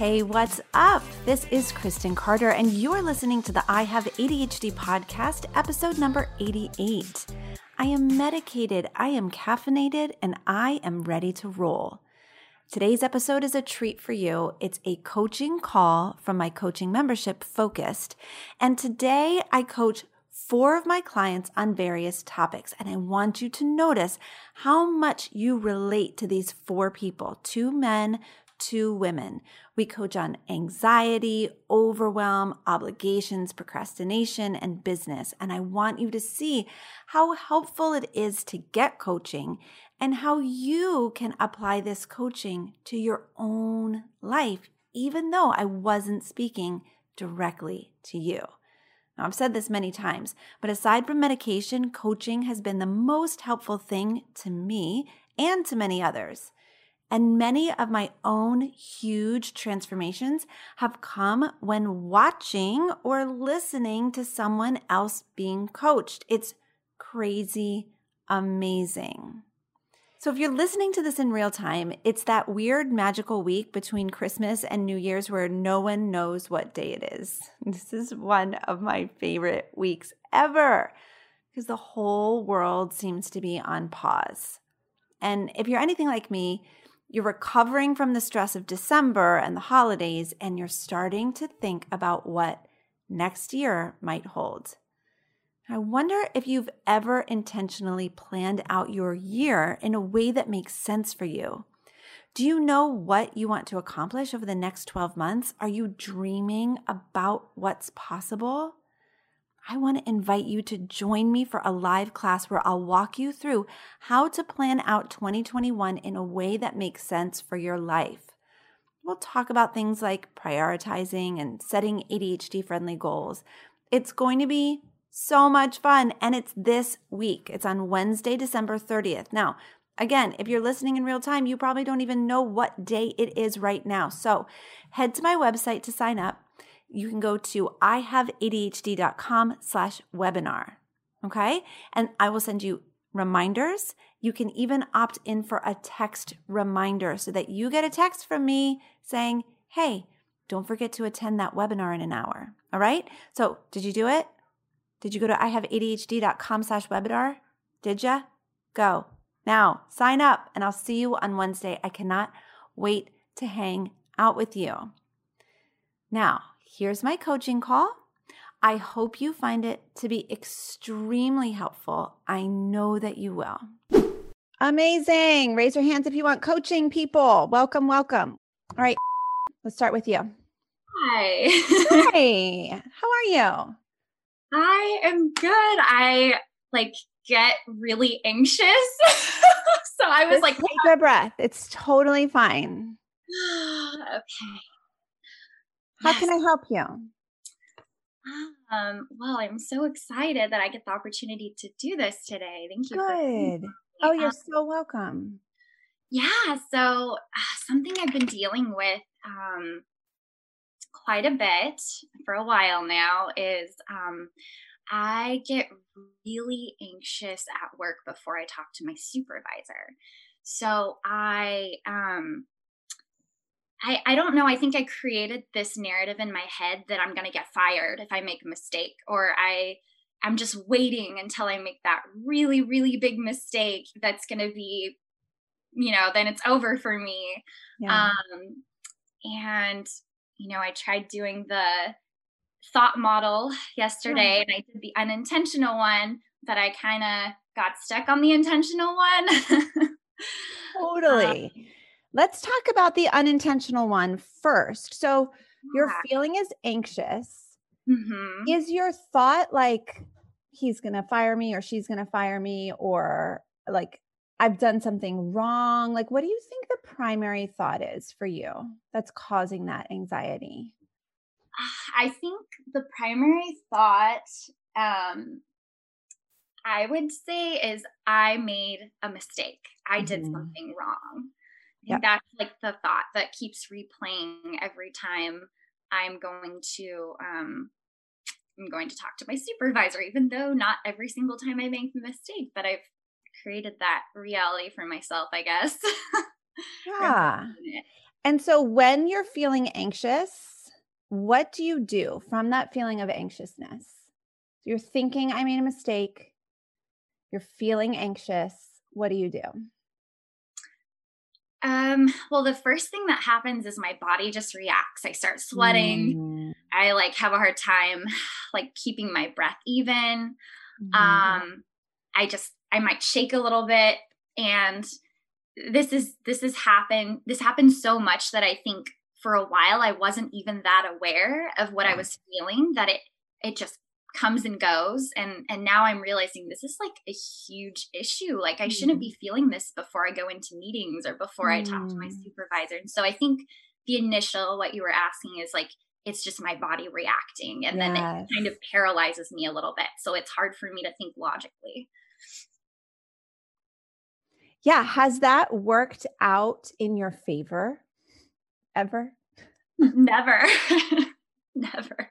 Hey, what's up? This is Kristen Carter, and you're listening to the I Have ADHD podcast, episode number 88. I am medicated, I am caffeinated, and I am ready to roll. Today's episode is a treat for you. It's a coaching call from my coaching membership, Focused. And today I coach four of my clients on various topics. And I want you to notice how much you relate to these four people two men, two women. We coach on anxiety, overwhelm, obligations, procrastination, and business. And I want you to see how helpful it is to get coaching and how you can apply this coaching to your own life, even though I wasn't speaking directly to you. Now, I've said this many times, but aside from medication, coaching has been the most helpful thing to me and to many others. And many of my own huge transformations have come when watching or listening to someone else being coached. It's crazy amazing. So, if you're listening to this in real time, it's that weird magical week between Christmas and New Year's where no one knows what day it is. This is one of my favorite weeks ever because the whole world seems to be on pause. And if you're anything like me, you're recovering from the stress of December and the holidays, and you're starting to think about what next year might hold. I wonder if you've ever intentionally planned out your year in a way that makes sense for you. Do you know what you want to accomplish over the next 12 months? Are you dreaming about what's possible? I want to invite you to join me for a live class where I'll walk you through how to plan out 2021 in a way that makes sense for your life. We'll talk about things like prioritizing and setting ADHD friendly goals. It's going to be so much fun, and it's this week. It's on Wednesday, December 30th. Now, Again, if you're listening in real time, you probably don't even know what day it is right now. So head to my website to sign up you can go to ihaveadhd.com slash webinar. Okay. And I will send you reminders. You can even opt in for a text reminder so that you get a text from me saying, Hey, don't forget to attend that webinar in an hour. All right. So did you do it? Did you go to ihaveadhd.com slash webinar? Did ya? Go now, sign up and I'll see you on Wednesday. I cannot wait to hang out with you. Now, here's my coaching call. I hope you find it to be extremely helpful. I know that you will. Amazing. Raise your hands if you want coaching, people. Welcome, welcome. All right, let's start with you. Hi. Hi. How are you? I am good. I like get really anxious. so I was Just like, take a breath. It's totally fine. okay. How Yes. can I help you? Um, well, I'm so excited that I get the opportunity to do this today. Thank you. Good. Oh, you're Um, so welcome. yeah. So uh, something I've been dealing with um, quite a bit for a while now is um, I get really anxious at work before I talk to my supervisor. So I um I, I don't know. I think I created this narrative in my head that I'm gonna get fired if I make a mistake, or I I'm just waiting until I make that really, really big mistake that's gonna be, you know, then it's over for me. Yeah. Um, and you know, I tried doing the thought model yesterday, and I did the unintentional one, but I kind of got stuck on the intentional one. totally. Let's talk about the unintentional one first. So, your feeling is anxious. Mhm. Is your thought like he's going to fire me or she's going to fire me or like I've done something wrong. Like, what do you think the primary thought is for you that's causing that anxiety? I think the primary thought um, I would say is I made a mistake. I did mm-hmm. something wrong. Yep. That's like the thought that keeps replaying every time I'm going to um, I'm going to talk to my supervisor, even though not every single time I make a mistake, but I've created that reality for myself, I guess. yeah. and so when you're feeling anxious, what do you do from that feeling of anxiousness? You're thinking, I made a mistake. You're feeling anxious. What do you do? Um, well, the first thing that happens is my body just reacts. I start sweating. Mm. I like have a hard time like keeping my breath even. Mm. Um, I just I might shake a little bit and this is this has happened this happened so much that I think for a while I wasn't even that aware of what I was feeling that it it just comes and goes and and now i'm realizing this is like a huge issue like i mm. shouldn't be feeling this before i go into meetings or before mm. i talk to my mm. supervisor and so i think the initial what you were asking is like it's just my body reacting and yes. then it kind of paralyzes me a little bit so it's hard for me to think logically yeah has that worked out in your favor ever never never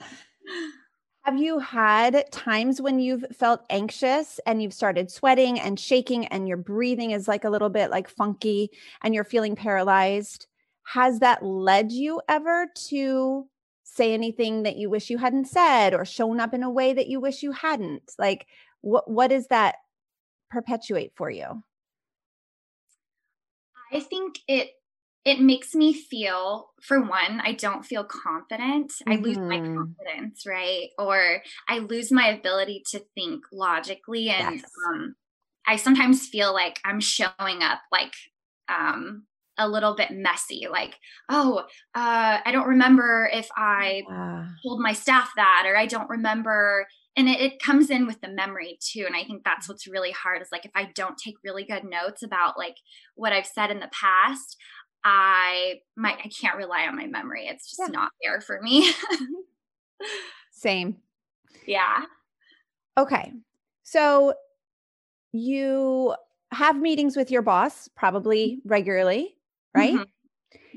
have you had times when you've felt anxious and you've started sweating and shaking and your breathing is like a little bit like funky and you're feeling paralyzed? Has that led you ever to say anything that you wish you hadn't said or shown up in a way that you wish you hadn't? Like what what does that perpetuate for you? I think it it makes me feel for one i don't feel confident mm-hmm. i lose my mm-hmm. confidence right or i lose my ability to think logically and yes. um, i sometimes feel like i'm showing up like um, a little bit messy like oh uh, i don't remember if i told my staff that or i don't remember and it, it, comes in with the memory too and i think that's what's really hard is like if i don't take really good notes about like what i've said in the past I my I can't rely on my memory. It's just yeah. not there for me. Same. Yeah. Okay. So you have meetings with your boss probably mm-hmm. regularly, right? Mm-hmm.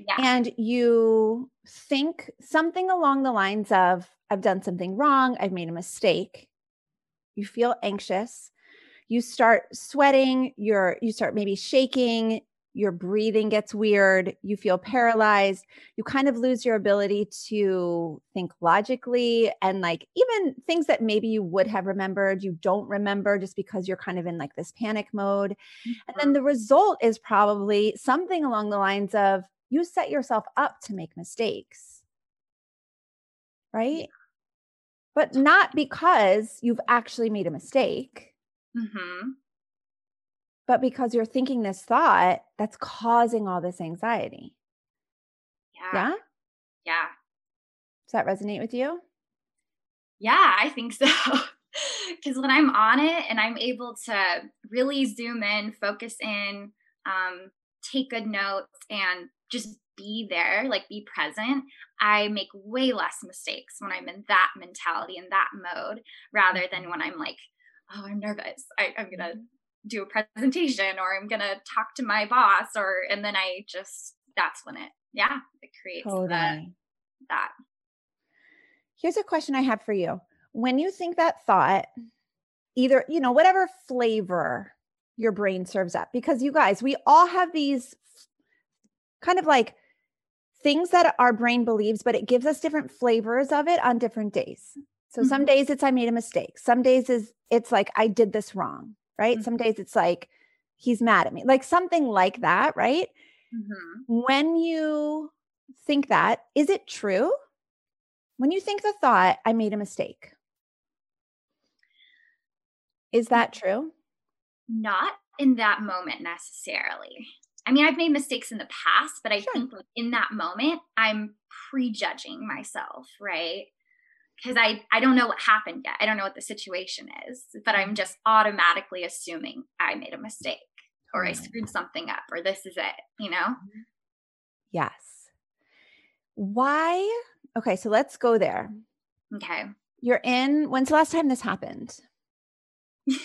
Yeah. And you think something along the lines of I've done something wrong, I've made a mistake. You feel anxious. You start sweating, you're you start maybe shaking, your breathing gets weird, you feel paralyzed, you kind of lose your ability to think logically and like even things that maybe you would have remembered, you don't remember just because you're kind of in like this panic mode. Mm-hmm. And then the result is probably something along the lines of you set yourself up to make mistakes. Right? But not because you've actually made a mistake. Mm-hmm but because you're thinking this thought that's causing all this anxiety. Yeah. Yeah. Yeah. Does that resonate with you? Yeah, I think so. Because when I'm on it and I'm able to really zoom in, focus in, um, take good notes, and just be there, like be present, I make way less mistakes when I'm in that mentality, in that mode, rather than mm-hmm. when I'm like, oh, I'm nervous. I, am going to do a presentation or I'm gonna talk to my boss or and then I just that's when it yeah it creates totally. the, that. Here's a question I have for you. When you think that thought, either you know whatever flavor your brain serves up, because you guys we all have these kind of like things that our brain believes, but it gives us different flavors of it on different days. So mm-hmm. some days it's I made a mistake. Some days is it's like I did this wrong right? Mm-hmm. Some days it's like, he's mad at me, like something like that, right? Mm-hmm. When you think that, is it true? When you think the thought, I made a mistake, is that true? Not in that moment necessarily. I mean, I've made mistakes in the past, but I sure. think in that moment, I'm prejudging myself, right? Because I I don't know what happened yet. I don't know what the situation is, but I'm just automatically assuming I made a mistake. or I screwed something up or this is it, you know? Mm-hmm. Yes. Why? Okay, so let's go there. Okay. You're in, when's the last time this happened? it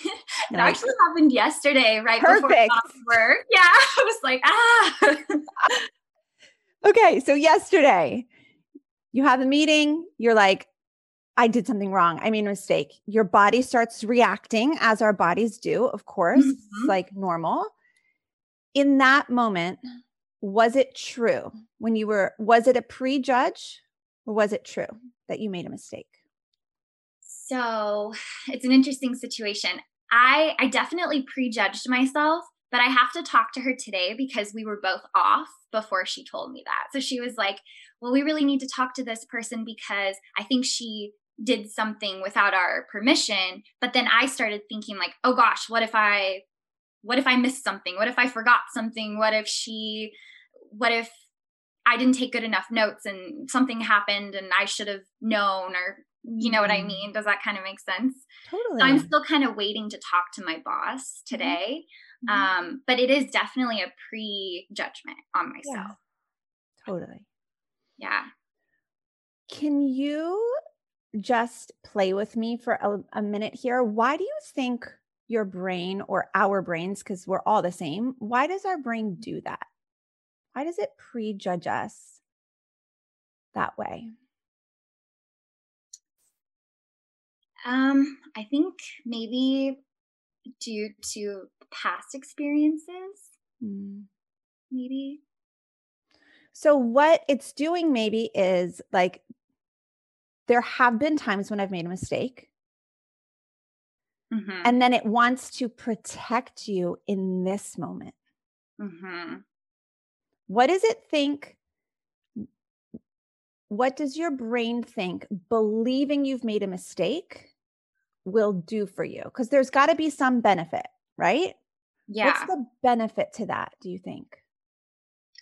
actually happened yesterday, right perfect. before work. Yeah, I was like, ah. okay, so yesterday you have a meeting, you're like, I did something wrong. I made a mistake. Your body starts reacting as our bodies do, of course, mm-hmm. like normal. In that moment, was it true when you were, was it a prejudge or was it true that you made a mistake? So it's an interesting situation. I I definitely prejudged myself, but I have to talk to her today because we were both off before she told me that. So she was like, "Well, we really need to talk to this person because I think she did something without our permission." But then I started thinking like, "Oh gosh, what if I what if I missed something? What if I forgot something? What if she what if I didn't take good enough notes and something happened and I should have known or you know what I mm-hmm. mean? Does that kind of make sense? Totally. So I'm still kind of waiting to talk to my boss mm-hmm. today. Mm-hmm. Um, but it is definitely a pre-judgment on myself. Yeah. Totally. Yeah. Can you just play with me for a, a minute here? Why do you think your brain or our brains, because we're all the same, why does our brain do that? Why does it prejudge us that way? Um, I think maybe due to past experiences, mm. maybe. So, what it's doing maybe is like there have been times when I've made a mistake. Mm-hmm. And then it wants to protect you in this moment. Mm-hmm. What does it think? What does your brain think believing you've made a mistake will do for you? Because there's got to be some benefit, right? Yeah. What's the benefit to that, do you think?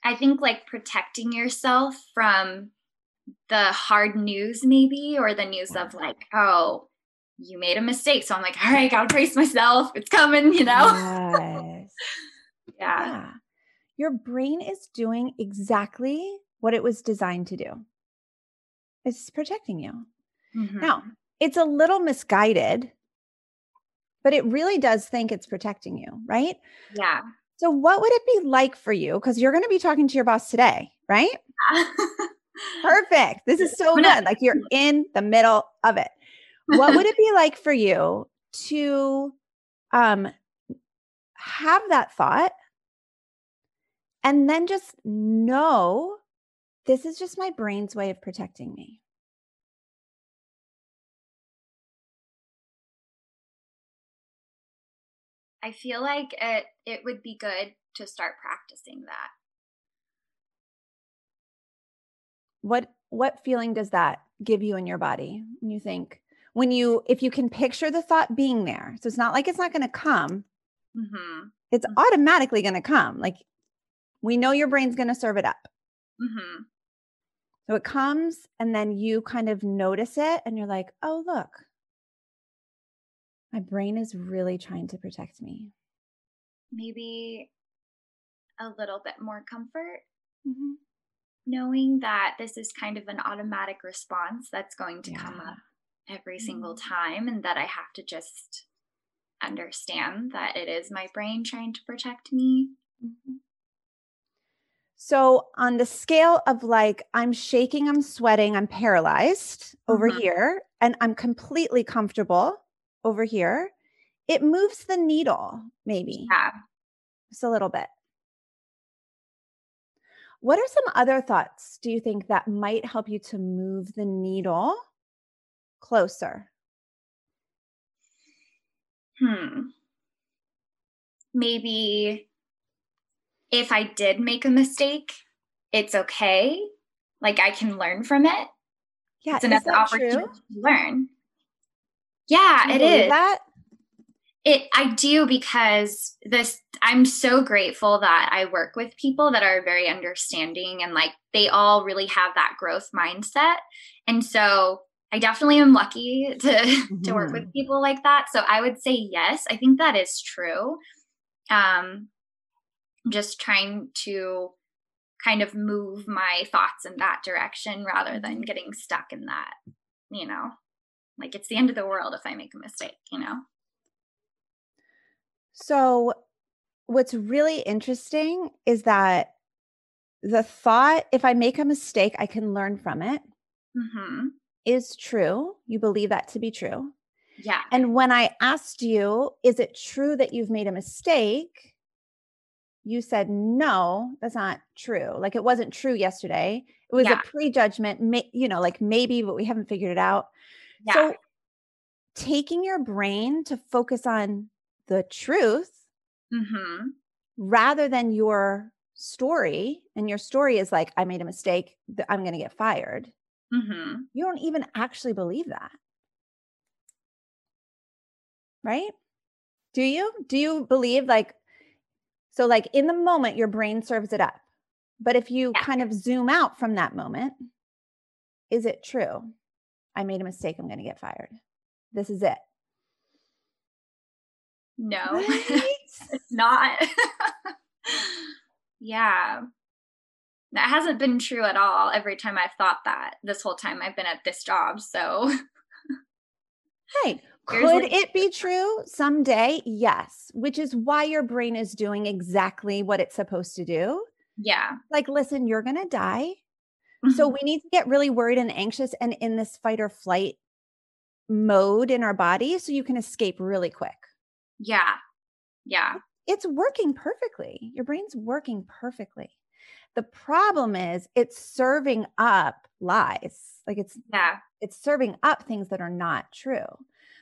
I think like protecting yourself from the hard news, maybe, or the news of like, oh, you made a mistake. So I'm like, all right, gotta brace myself. It's coming, you know? Yes. yeah. yeah. Your brain is doing exactly what it was designed to do. It's protecting you. Mm-hmm. Now, it's a little misguided, but it really does think it's protecting you, right? Yeah. So, what would it be like for you? Because you're going to be talking to your boss today, right? Perfect. This is so good. Like you're in the middle of it. What would it be like for you to um, have that thought and then just know this is just my brain's way of protecting me? I feel like it it would be good to start practicing that. What what feeling does that give you in your body when you think when you if you can picture the thought being there so it's not like it's not going to come mm-hmm. it's mm-hmm. automatically going to come like we know your brain's going to serve it up mm-hmm. so it comes and then you kind of notice it and you're like oh look my brain is really trying to protect me. Maybe a little bit more comfort. Knowing that this is kind of an automatic response that's going to yeah. come up every mm-hmm. single time, and that I have to just understand that it is my brain trying to protect me. Mm-hmm. So, on the scale of like, I'm shaking, I'm sweating, I'm paralyzed over mm-hmm. here, and I'm completely comfortable over here, it moves the needle, maybe. Yeah. Just a little bit. What are some other thoughts do you think that might help you to move the needle closer? Hmm. Maybe if I did make a mistake, it's okay. Like I can learn from it. Yeah, it's another opportunity true? to learn. Yeah, it is. That? It I do because this I'm so grateful that I work with people that are very understanding and like they all really have that growth mindset. And so I definitely am lucky to mm-hmm. to work with mm-hmm. people like that. So I would say yes, I think that is true. Um just trying to kind of move my thoughts in that direction rather than getting stuck in that, you know. Like it's the end of the world if I make a mistake, you know. So what's really interesting is that the thought if I make a mistake, I can learn from it, Mhm. is true. You believe that to be true. Yeah. And when I asked you, is it true that you've made a mistake? You said, no, that's not true. Like it wasn't true yesterday. It was Yeah. a prejudgment, may, you know, like maybe, but we haven't figured it out. Yeah. So taking your brain to focus on the truth mhm. rather than your story, and your story is like, I made a mistake, I'm going to get fired. Mhm. You don't even actually believe that. Right? Do you? Do you believe like, so like in the moment, your brain serves it up. But if you Yeah. kind of zoom out from that moment, is it true? I made a mistake, I'm going to get fired. This is it. No. Right? it's not. yeah. That hasn't been true at all every time I've thought that this whole time I've been at this job. So, Right. There's Could it be true someday? Yes. Which is why your brain is doing exactly what it's supposed to do. yeah. Like, listen, you're going to die. So mm-hmm. we need to get really worried and anxious and in this fight or flight mode in our body so you can escape really quick. Yeah. Yeah. It's working perfectly. Your brain's working perfectly. The problem is it's serving up lies. Like it's Yeah. it's serving up things that are not true.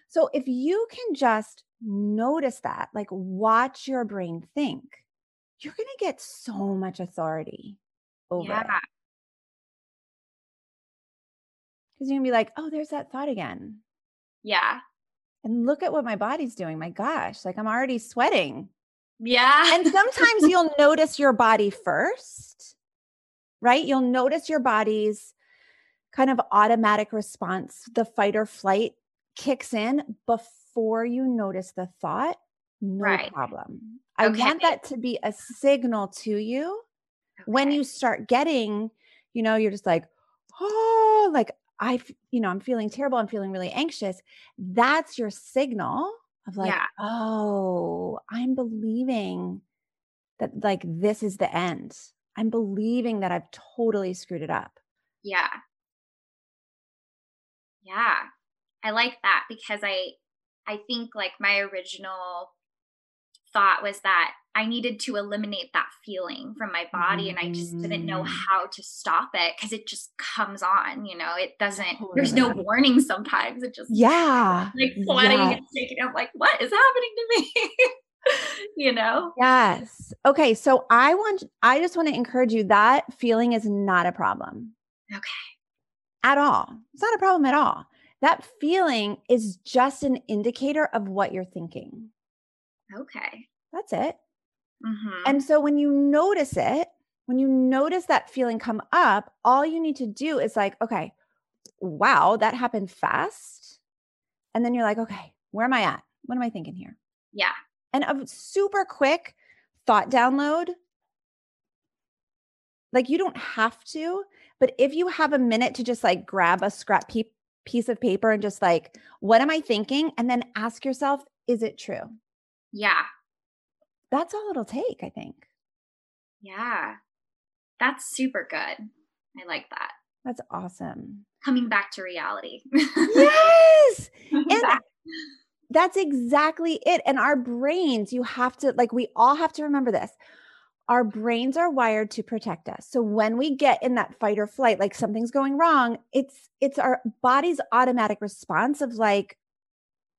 So if you can just notice that, like watch your brain think, you're going to get so much authority over it. Yeah. Because you're going to be like, oh, there's that thought again. Yeah. And look at what my body's doing. My gosh, like I'm already sweating. Yeah. And sometimes you'll notice your body first, right? You'll notice your body's kind of automatic response. The fight or flight kicks in before you notice the thought. No Right. problem. I Okay. want that to be a signal to you when you start getting, you know, you're just like, oh, like I, you know, I'm feeling terrible. I'm feeling really anxious. That's your signal of like, Yeah. oh, I'm believing that like this is the end. I'm believing that I've totally screwed it up. Yeah. Yeah. I like that because I I think like my original thought was that I needed to eliminate that feeling from my body and I just didn't know Mm. how to stop it cuz it just comes on, you know. It doesn't there's no warning sometimes. It just Yeah. like sweating Yes. and shaking. I'm like, what is happening to me? you know? Yes. Okay. So I want, I just want to encourage you that feeling is not a problem. Okay. At all. It's not a problem at all. That feeling is just an indicator of what you're thinking. Okay. That's it. Mhm. And so when you notice it, when you notice that feeling come up, all you need to do is like, okay, wow, that happened fast. And then you're like, okay, where am I at? What am I thinking here? yeah. and a super quick thought download. Like you don't have to, but if you have a minute to just like grab a scrap pe- piece of paper and just like, what am I thinking? And then ask yourself, is it true? Yeah. That's all it'll take, I think. Yeah. That's super good. I like that. That's awesome. Coming back to reality. Yes. And that's exactly it. And our brains, you have to, like, we all have to remember this. Our brains are wired to protect us. So when we get in that fight or flight, like something's going wrong, it's it's our body's automatic response of like,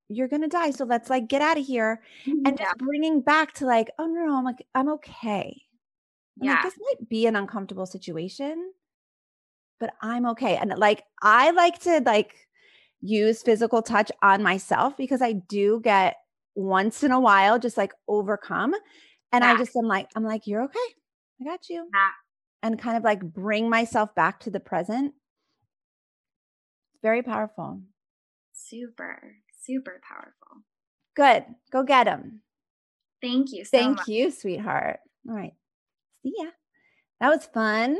you're gonna die. So let's like get out of here. Mm-hmm. And just bringing back to like, oh no, no, I'm like, I'm okay. I'm like, Yeah. this might be an uncomfortable situation, but I'm okay. And like, I like to like use physical touch on myself because I do get once in a while just like overcome. And I just am like, I'm like, you're okay. I got you. Yeah. And kind of like bring myself back to the present. Very powerful. Super, super powerful. Good. Go get them. Thank you so Thank much. you, sweetheart. All right. See ya. That was fun.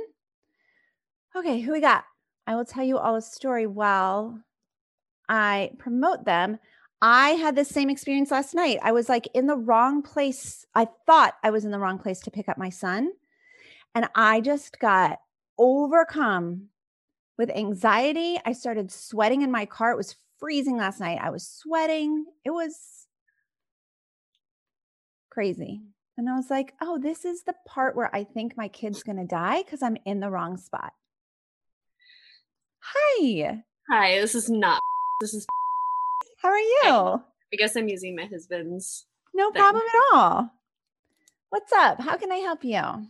Okay, who we got? I will tell you all a story while I promote them. I had the same experience last night. I was like in the wrong place. I thought I was in the wrong place to pick up my son. And I just got overcome with anxiety. I started sweating in my car. It was freezing last night. I was sweating. It was crazy. And I was like, oh, this is the part where I think my kid's going to die because I'm in the wrong spot. Hi. Hi, this is not. This is. How are you? I guess I'm using my husband's. No thing. problem at all. What's up? How can I help you? I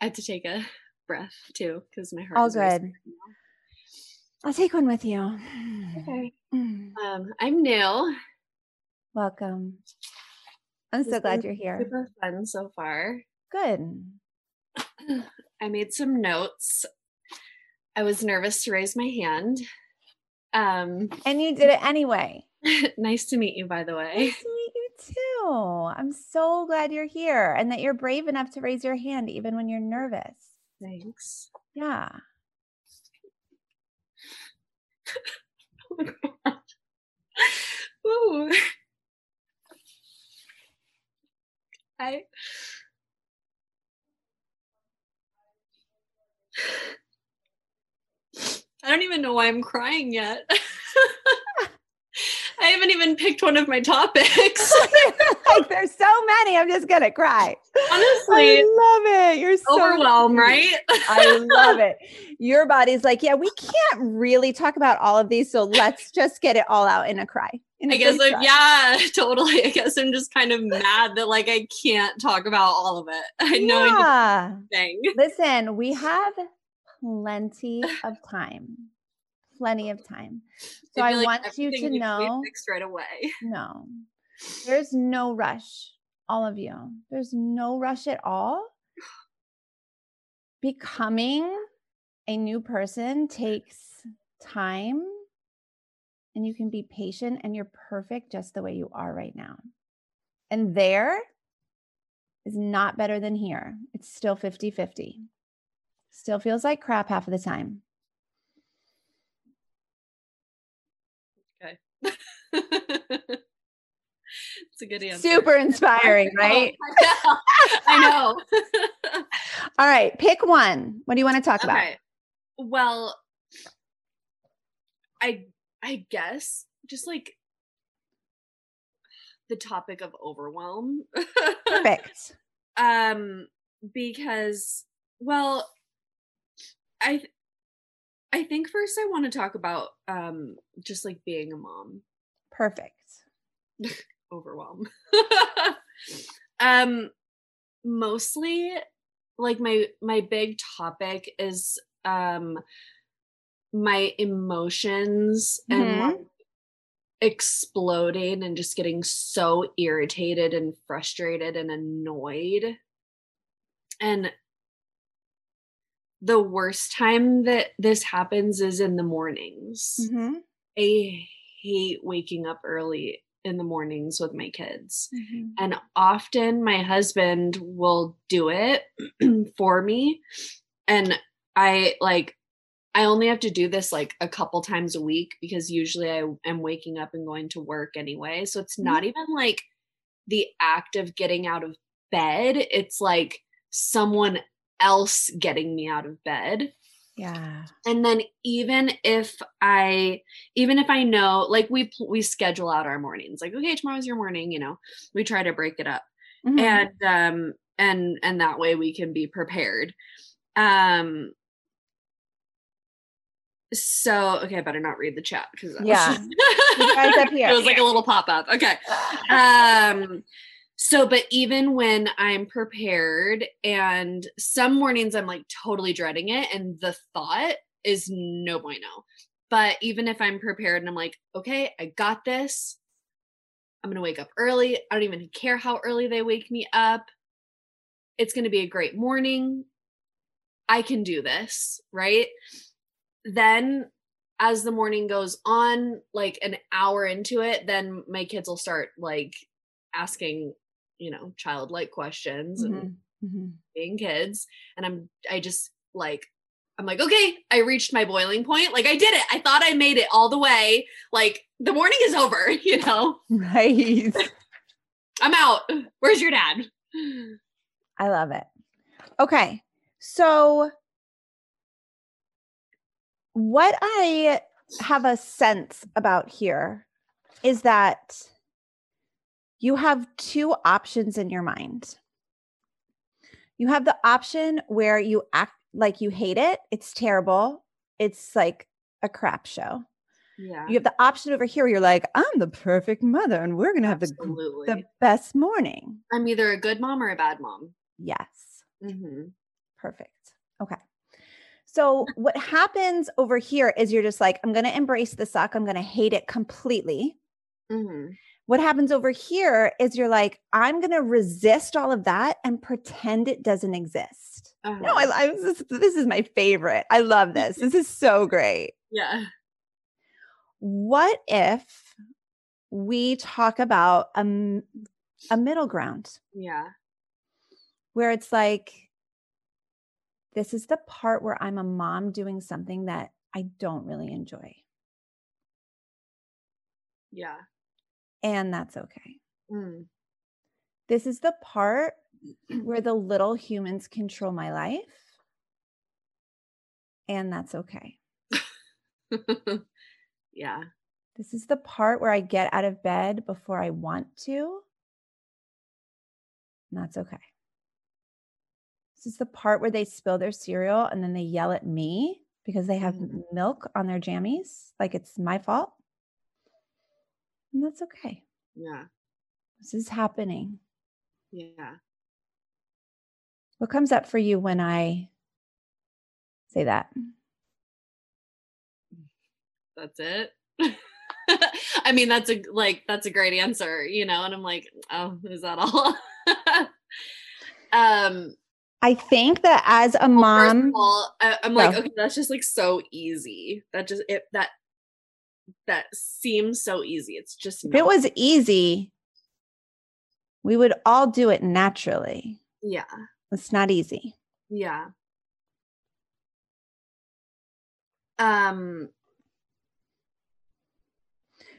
have to take a breath too because my heart. All good. right. I'll take one with you. Okay. Mm. Um, I'm new. Welcome. I'm so glad you're here. Super fun so far. Good. I made some notes. I was nervous to raise my hand. Um, And you did it anyway. nice to meet you, by the way. Nice to meet you too. I'm so glad you're here and that you're brave enough to raise your hand even when you're nervous. Thanks. Yeah. Oh my God. Ooh. I I don't even know why I'm crying yet. I haven't even picked one of my topics. like there's so many. I'm just gonna cry. Honestly, I love it. You're so overwhelmed, right? I love it. Your body's like, yeah, we can't really talk about all of these, so let's just get it all out in a cry. in a I guess I'm, yeah, totally. I guess I'm just kind of mad that like I can't talk about all of it. I know Yeah. thing. Listen, we have plenty of time. Plenty of time. So I, like want you to know fixed right away. no, there's no rush. All of you, there's no rush at all. Becoming a new person takes time and you can be patient and you're perfect just the way you are right now. And there is not better than here. It's still 50 50. Still feels like crap half of the time. It's a good answer. Super inspiring, right? I know. All right, pick one. What do you want to talk about? okay. Well, I I guess just like the topic of overwhelm. Perfect. um because well i i think first i want to talk about um just like being a mom Perfect. overwhelm um mostly like my my big topic is um my emotions and Mhm. like, exploding and just getting so irritated and frustrated and annoyed and the worst time that this happens is in the mornings Mhm. i hate waking up early in the mornings with my kids. Mhm. and often my husband will do it for me. And i like i only have to do this like a couple times a week because usually i am waking up and going to work anyway. So it's not even like the act of getting out of bed. It's like someone else getting me out of bed Yeah. and then even if i even if i know like we we schedule out our mornings like okay tomorrow's your morning you know we try to break it up Mhm. and um and and that way we can be prepared um so okay i better not read the chat because Yeah. Guys up here. it was like a little pop-up okay um so but even when i'm prepared and some mornings i'm like totally dreading it and the thought is no bueno. But even if i'm prepared and i'm like okay i got this. I'm gonna wake up early. I don't even care how early they wake me up. It's gonna be a great morning. I can do this right? Then as the morning goes on like an hour into it then my kids will start like asking you know childlike questions and Mhm. Mhm. being kids and i'm i just like i'm like okay i reached my boiling point like i did it i thought i made it all the way like the morning is over you know Right. i'm out where's your dad I love it. Okay. So, what I have a sense about here is that you have two options in your mind. You have the option where you act like you hate it, it's terrible, it's like a crap show. yeah You have the option over here where you're like, I'm the perfect mother and we're going to have the, the best morning. i'm either a good mom or a bad mom Yes. mm-hmm. Perfect. Okay. So what happens over here is you're just like, I'm going to embrace the suck. I'm going to hate it completely. Mm-hmm. What happens over here is you're like, I'm going to resist all of that and pretend it doesn't exist. Uh-huh. No, I, I this, this is my favorite. I love this. This is so great. yeah What if we talk about a, a middle ground? yeah where it's like, this is the part where I'm a mom doing something that I don't really enjoy. yeah And that's okay. mm. This is the part where the little humans control my life. And that's okay. yeah This is the part where I get out of bed before I want to. And that's okay. This is the part where they spill their cereal and then they yell at me because they have Mhm. milk on their jammies, like it's my fault. And that's okay. yeah This is happening. yeah What comes up for you when I say that? that's it i mean that's a like that's a great answer you know and i'm like oh is that all um I think that as a mom, all, I, I'm like, Go. okay, that's just like so easy. That just it that that seems so easy. It's just if it was easy, we would all do it naturally. yeah, It's not easy. yeah. Um,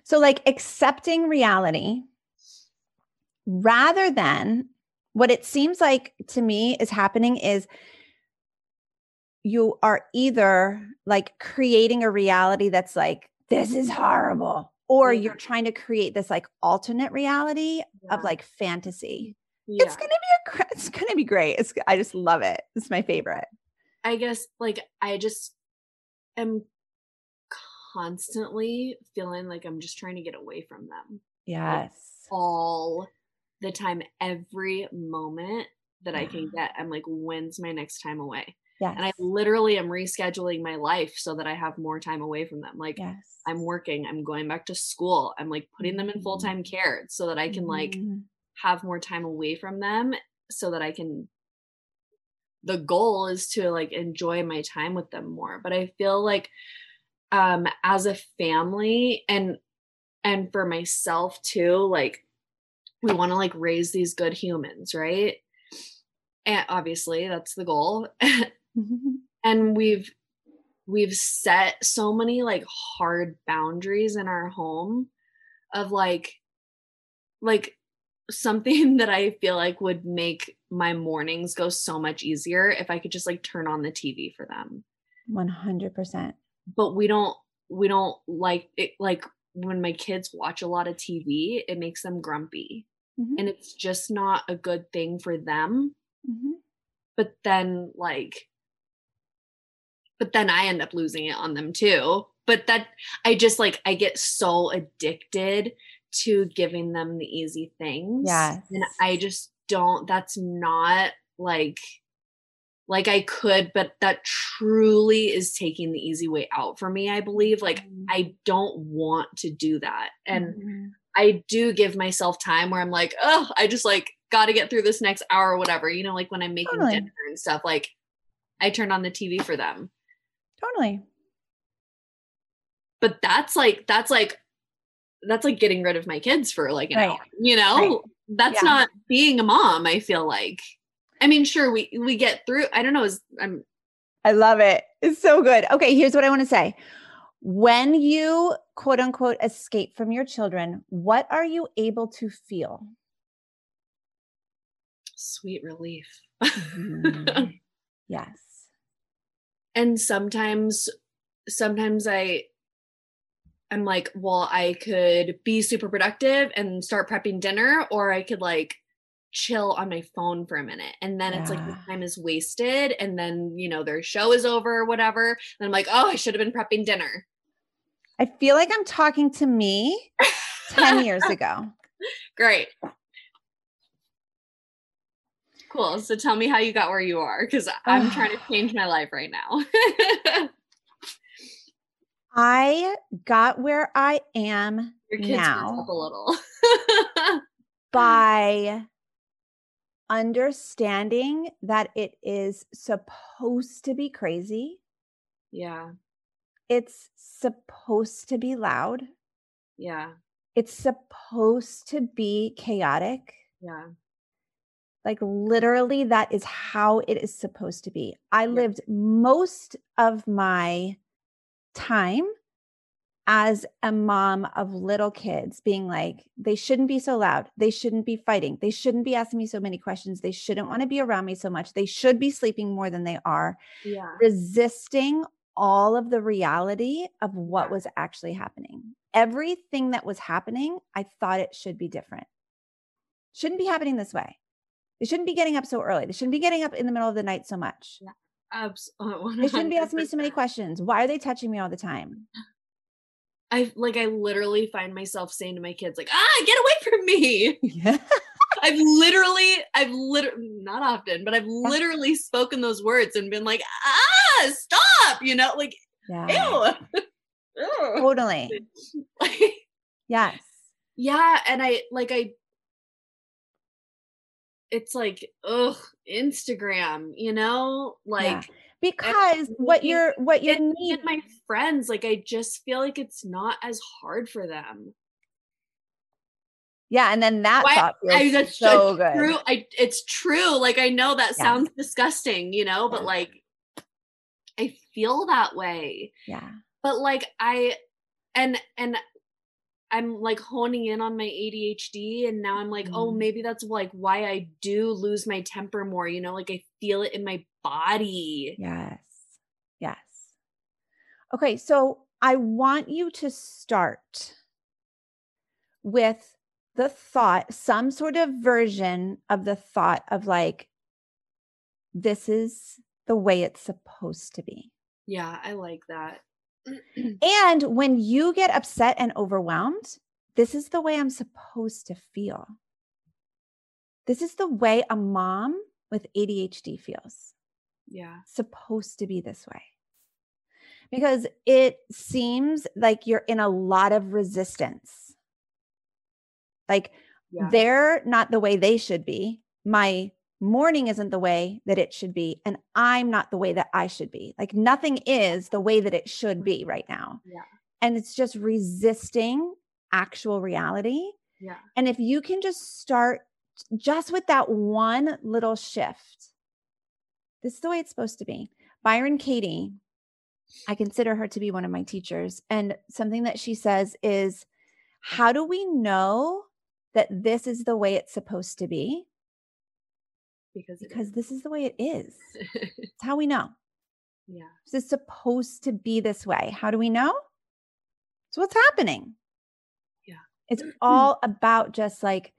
So, like accepting reality rather than what it seems like to me is happening is you are either like creating a reality that's like, this is horrible, or Yeah. you're trying to create this like alternate reality yeah, of like fantasy. yeah. It's gonna be a, it's gonna be great. It's I just love it. It's my favorite. I guess like I just am constantly feeling like I'm just trying to get away from them. Yes. all the time, every moment that I can get. I'm like, when's my next time away? Yes. And I literally am rescheduling my life so that I have more time away from them. Like, yes. I'm working, I'm going back to school, I'm like putting them in full time care so that I can like Mhm. have more time away from them so that I can. The goal is to like enjoy my time with them more. But I feel like um as a family and and for myself too like we want to like raise these good humans right and obviously that's the goal and we've we've set so many like hard boundaries in our home of like like something that i feel like would make my mornings go so much easier if i could just like turn on the tv for them 100%. but we don't we don't like it like when my kids watch a lot of tv it makes them grumpy Mhm. and it's just not a good thing for them Mhm. but then like but then i end up losing it on them too but that i just like i get so addicted to giving them the easy things Yeah. and i just don't that's not like like i could but that truly is taking the easy way out for me i believe like Mhm. i don't want to do that and Mhm. I do give myself time where I'm like, oh, I just like got to get through this next hour or whatever. You know, like when I'm making Totally. dinner and stuff, like I turn on the TV for them. Totally. But that's like, that's like, that's like getting rid of my kids for like an Right. hour, you know? That's Yeah. not being a mom, I feel like. I mean, sure, we we get through. I don't know. Is I'm I love it. It's so good. Okay, here's what I want to say. When you quote unquote escape from your children, what are you able to feel? sweet relief. Mhm. yes. And sometimes sometimes i i'm like well i could be super productive and start prepping dinner or i could like chill on my phone for a minute. And then it's like the time is wasted and then you know their show is over or whatever and i'm like oh i should have been prepping dinner. I feel like I'm talking to me 10 years ago. great cool. So tell me how you got where you are because i'm trying to change my life right now. I got where I am now. up a little. By understanding that it is supposed to be crazy. yeah. It's supposed to be loud. yeah. It's supposed to be chaotic. yeah Like literally, that is how it is supposed to be. I lived most of my time as a mom of little kids being like, they shouldn't be so loud. They shouldn't be fighting. They shouldn't be asking me so many questions. They shouldn't want to be around me so much. They should be sleeping more than they are, yeah resisting all of the reality of what was actually happening. Everything that was happening, I thought it should be different. Shouldn't be happening this way. They shouldn't be getting up so early. They shouldn't be getting up in the middle of the night so much. Abs- They shouldn't be asking me so many questions. Why are they touching me all the time? I like I literally find myself saying to my kids like, "Ah, get away from me." Yeah. I've literally I've literally not often, but I've literally spoken those words and been like, "Ah, stop." You know, like, Yeah. ew. Totally. Like, Yes. yeah, and I like I it's like, ugh, Instagram, you know? Like Because what you're what you need my friends, like I just feel like it's not as hard for them. Yeah, and then that Why- thought I, that's so good. True. I it's true. Like I know that Yeah. sounds disgusting, you know, but Yeah. like I feel that way. Yeah. But like I and and I'm like honing in on my ADHD and now I'm like, oh, Mhm. maybe that's like why I do lose my temper more, you know, like I feel it in my body. Yes. Yes. Okay, so I want you to start with the thought, some sort of version of the thought of like, this is the way it's supposed to be. Yeah, I like that. And when you get upset and overwhelmed, this is the way I'm supposed to feel. This is the way a mom with ADHD feels. yeah. Supposed to be this way. Because it seems like you're in a lot of resistance. Like Yeah. they're not the way they should be. My morning isn't the way that it should be. And I'm not the way that I should be. Like nothing is the way that it should be mm-hmm. right now. Yeah. And it's just resisting actual reality. Yeah. And if you can just start just with that one little shift, this is the way it's supposed to be. Byron Katie, I consider her to be one of my teachers. And something that she says is, how do we know that this is the way it's supposed to be? Because Because is. this is the way it is. It's how we know. yeah. This is supposed to be this way. How do we know? It's what's happening. Yeah. It's all about just like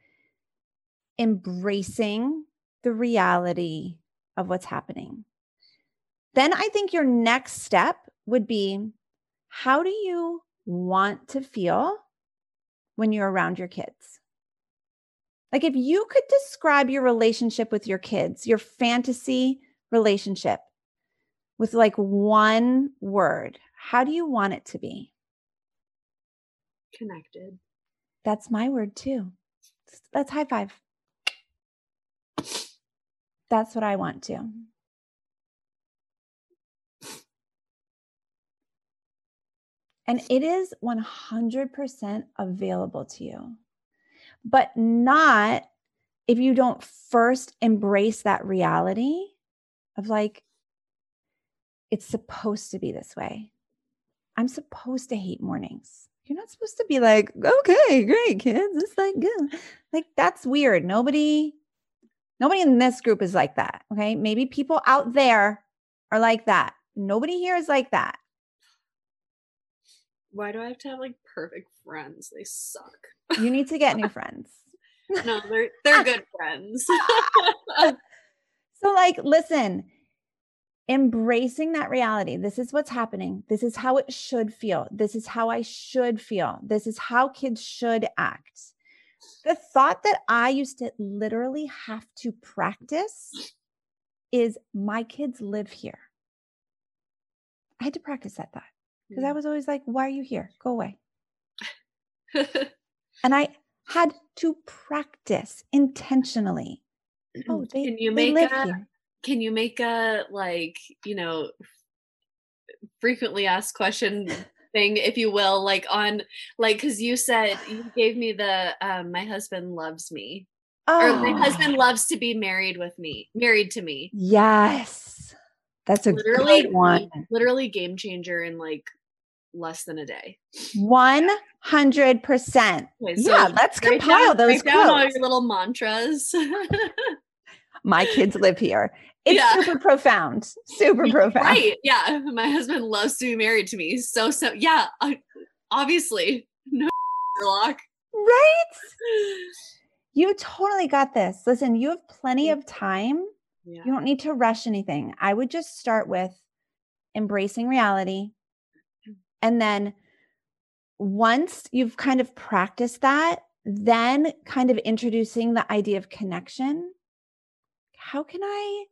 embracing the reality of what's happening. Then I think your next step would be how do you want to feel when you're around your kids? Like if you could describe your relationship with your kids, your fantasy relationship with like one word, how do you want it to be? Connected. That's my word too. Let's high five. That's what I want to. And it is 100% available to you, but not if you don't first embrace that reality of like, it's supposed to be this way. I'm supposed to hate mornings. You're not supposed to be like, okay, great, kids. It's like good. Like that's weird. Nobody, nobody in this group is like that. Okay. Maybe people out there are like that. Nobody here is like that. Why do I have to have like perfect friends? They suck. You need to get new friends. no, they're they're good friends. so like listen, embracing that reality. This is what's happening. This is how it should feel. This is how I should feel. This is how kids should act. The thought that I used to literally have to practice is my kids live here. I had to practice that thought because I mm. was always like, why are you here? Go away. And I had to practice intentionally. Oh, they, can you they make a, here. Can you make a like, you know, frequently asked question thing, if you will, like on like because you said you gave me the um my husband loves me. Oh. Or my husband oh. loves to be married with me, married to me. Yes. That's a literally, good one. Literally game changer in like less than a day. 100%. Okay, so yeah, let's compile down, those down all your little mantras. My kids live here. It's yeah. super profound. Super profound. Right. Yeah. My husband loves to be married to me. So, so, yeah, obviously. No lock. Right? You totally got this. Listen, you have plenty of time. Yeah. You don't need to rush anything. I would just start with embracing reality, and then once you've kind of practiced that, then kind of introducing the idea of connection. How can I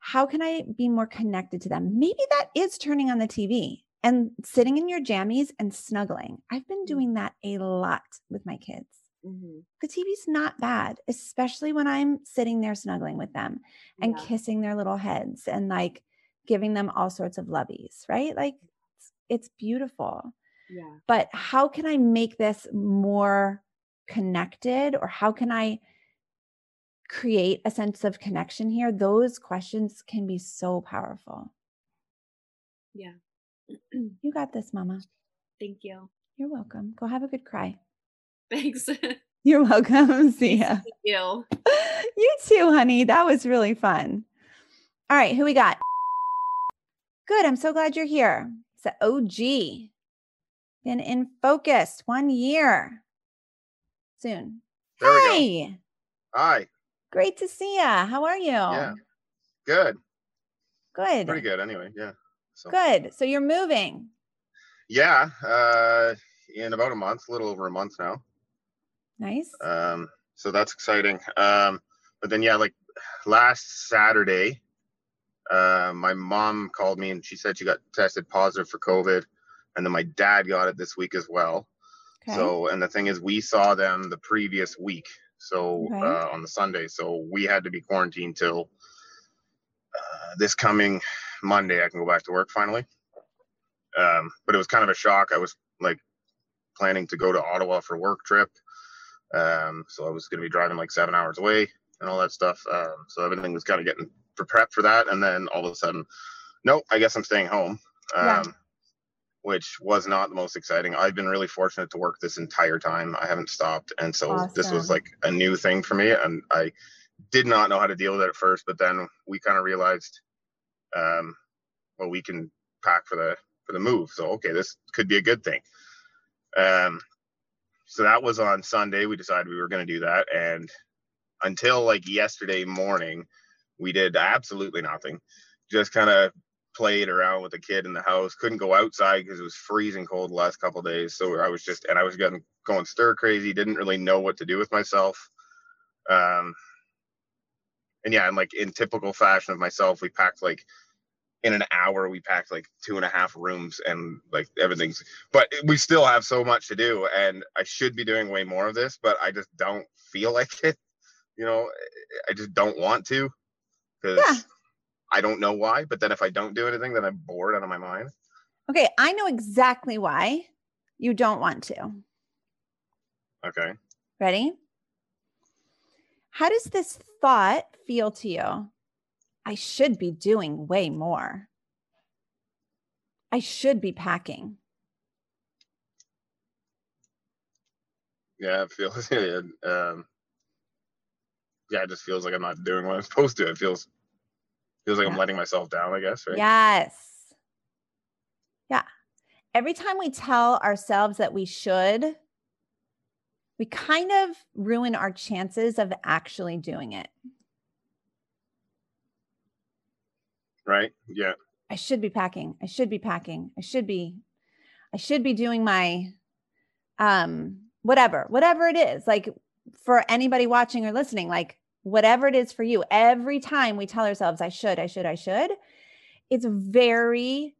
how can I be more connected to them? Maybe that is turning on the TV and sitting in your jammies and snuggling. I've been mm. doing that a lot with my kids. Mm-hmm. The TV's not bad, especially when I'm sitting there snuggling with them and yeah. kissing their little heads and like giving them all sorts of loveys, right? Like it's beautiful. Yeah. But how can I make this more connected or how can I create a sense of connection here? Those questions can be so powerful. Yeah. you got this, mama. Thank you. You're welcome. Go have a good cry. Thanks. You're welcome. See ya. Thank you. you too, honey. That was really fun. All right, who we got? Good. I'm so glad you're here. An OG. Been in Focused one year. Soon. There Hi. Hi. Great to see you. How are you? Yeah. Good. Good. Pretty good anyway. Yeah. So. Good. So you're moving. Yeah. Uh in about a month, a little over a month now. Nice. Um, so that's exciting. Um, but then yeah, like last Saturday, uh, my mom called me and she said she got tested positive for COVID, and then my dad got it this week as well. Okay. So, and the thing is, we saw them the previous week, so okay. uh, on the Sunday, so we had to be quarantined till uh, this coming Monday. I can go back to work finally. Um, but it was kind of a shock. I was like planning to go to Ottawa for work trip. Um, so I was going to be driving like seven hours away and all that stuff. Um, so everything was kind of getting prep for that, and then all of a sudden, no, I guess I'm staying home. Um, yeah. Which was not the most exciting. I've been really fortunate to work this entire time. I haven't stopped, and so awesome. this was like a new thing for me, and I did not know how to deal with it at first. But then we kind of realized, um, well, we can pack for the for the move. So okay, this could be a good thing. Um, so that was on Sunday. We decided we were going to do that, and until like yesterday morning, we did absolutely nothing. Just kind of played around with the kid in the house. Couldn't go outside because it was freezing cold the last couple days. So I was just and I was getting going stir crazy. Didn't really know what to do with myself. Um, and yeah, and like in typical fashion of myself, we packed like in an hour we packed like two and a half rooms and like everything's but we still have so much to do and i should be doing way more of this but i just don't feel like it you know i just don't want to because yeah. i don't know why but then if i don't do anything then i'm bored out of my mind okay i know exactly why you don't want to okay ready How does this thought feel to you? I should be doing way more. I should be packing. Yeah, it feels um yeah, it just feels like I'm not doing what I'm supposed to. It feels feels like I'm letting myself down, I guess, right? Yes. Yeah. Every time we tell ourselves that we should, we kind of ruin our chances of actually doing it. Right? Yeah. I should be packing. I should be packing. I should be I should be doing my um whatever, whatever it is. Like for anybody watching or listening, like whatever it is for you, every time we tell ourselves I should, I should, I should, it's very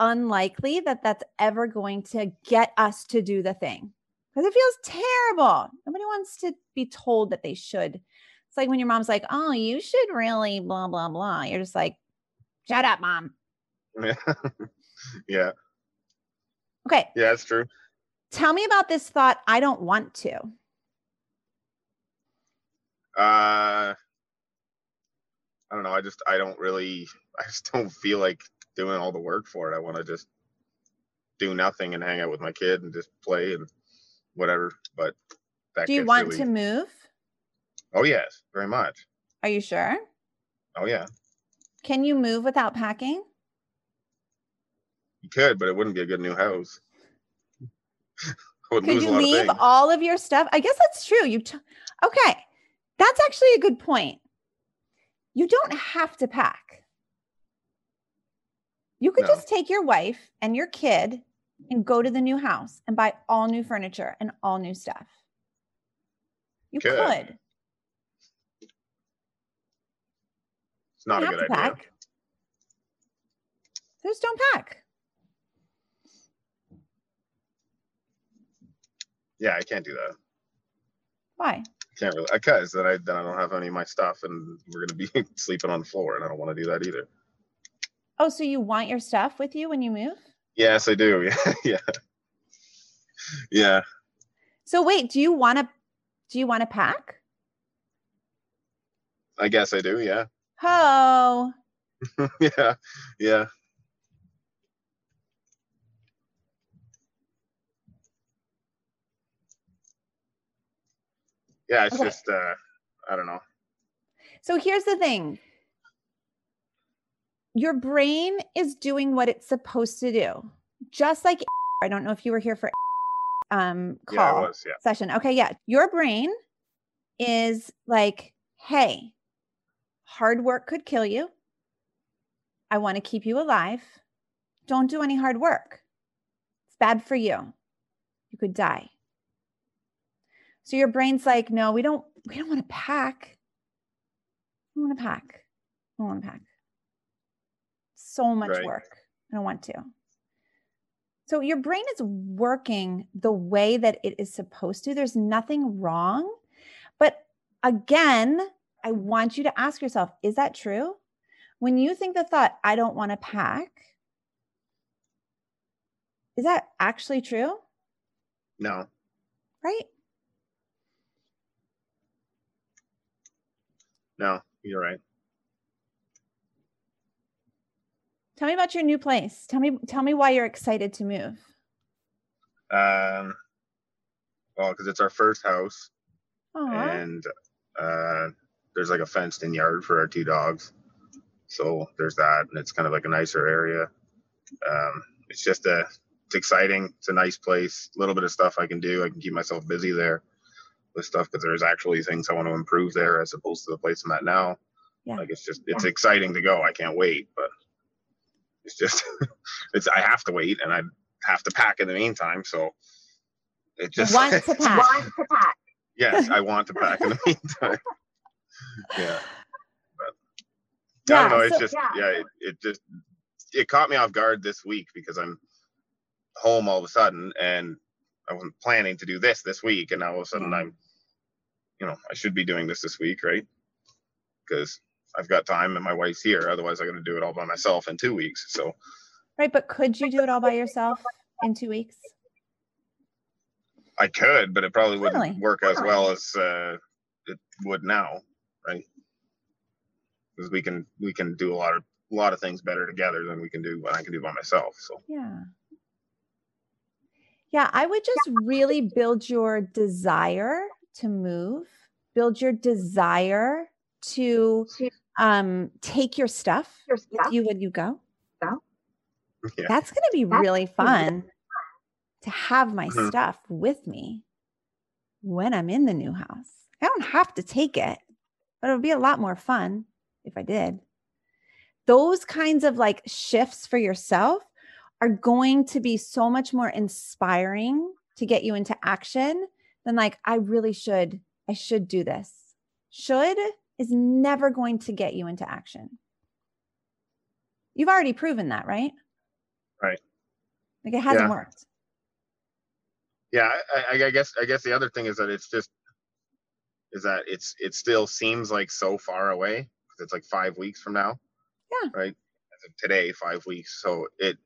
unlikely that that's ever going to get us to do the thing. Cuz it feels terrible. Nobody wants to be told that they should. It's like when your mom's like, "Oh, you should really blah blah blah." You're just like, "Shut up, mom." yeah. yeah. Okay, Yeah, it's true. tell me about this thought I don't want to. Uh I don't know. I just I don't really I just don't feel like doing all the work for it. I want to just do nothing and hang out with my kid and just play and whatever. But that Do you want really- to move? Oh yes, very much. Are you sure? Oh yeah. Can you move without packing? You could, but it wouldn't be a good new house. Could lose you a lot leave of all of your stuff? I guess that's true. You t- Okay. That's actually a good point. You don't have to pack. You could No. just take your wife and your kid and go to the new house and buy all new furniture and all new stuff. You Could. could. It's not a good idea. pack. Just don't pack. Yeah, I can't do that. Why? Can't really because then I then I don't have any of my stuff and we're gonna be sleeping on the floor and I don't want to do that either. Oh, so you want your stuff with you when you move? Yes, I do. Yeah, yeah, yeah. So wait, do you want to do you want to pack? I guess I do. Yeah, Oh. yeah, yeah. Yeah, it's Okay. just uh I don't know. So here's the thing. Your brain is doing what it's supposed to do. Just like I don't know if you were here for um Yeah, call was. Yeah, session. Okay, yeah. Your brain is like, "Hey, hard work could kill you. I want to keep you alive. Don't do any hard work. It's bad for you. You could die." So your brain's like, "No, we don't we don't want to pack. I want to pack. I don't want to pack. So much Right. work. I don't want to." So your brain is working the way that it is supposed to. There's nothing wrong. But again, I want you to ask yourself, is that true? When you think the thought, I don't want to pack, is that actually true? no, Right? No, you're right. Tell me about your new place. Tell me tell me why you're excited to move. Um, well, because it's our first house Aw. and uh, there's like a fenced in yard for our two dogs. So there's that, and it's kind of like a nicer area. Um, it's just a, it's exciting. It's a nice place. A little bit of stuff I can do. I can keep myself busy there with stuff because there's actually things I want to improve there as opposed to the place I'm at now. Yeah. Like it's just, it's exciting to go. I can't wait, but it's just, it's I have to wait, and I have to pack in the meantime. So it just Want to pack. want to pack. yes, I want to pack in the meantime. yeah. I Yeah, don't know. It's so- just yeah. it, it just it caught me off guard this week because I'm home all of a sudden and I wasn't planning to do this this week, and now all of a sudden Yeah. I'm, you know, I should be doing this this week, right? Because I've got time and my wife's here. Otherwise, I got to do it all by myself in two weeks. So Right, but could you do it all by yourself in 2 weeks? I could, but it probably wouldn't work as well as uh, it would now, right? Because we can we can do a lot of a lot of things better together than we can do what I can do by myself. So Yeah. Yeah, I would just really build your desire to move, build your desire to um take your stuff with you when you go. yeah, That's going to be really fun to have my Mhm. stuff with me when I'm in the new house. I don't have to take it, but it would be a lot more fun if I did. Those kinds of like shifts for yourself are going to be so much more inspiring to get you into action than like, I really should, I should do this. Should is never going to get you into action. You've already proven that, right? Right. Like it hasn't Yeah. worked. yeah. I, I, I guess I guess the other thing is that it's just is that it's it still seems like so far away because it's like five weeks from now. Yeah. Right. As of today, five weeks. So it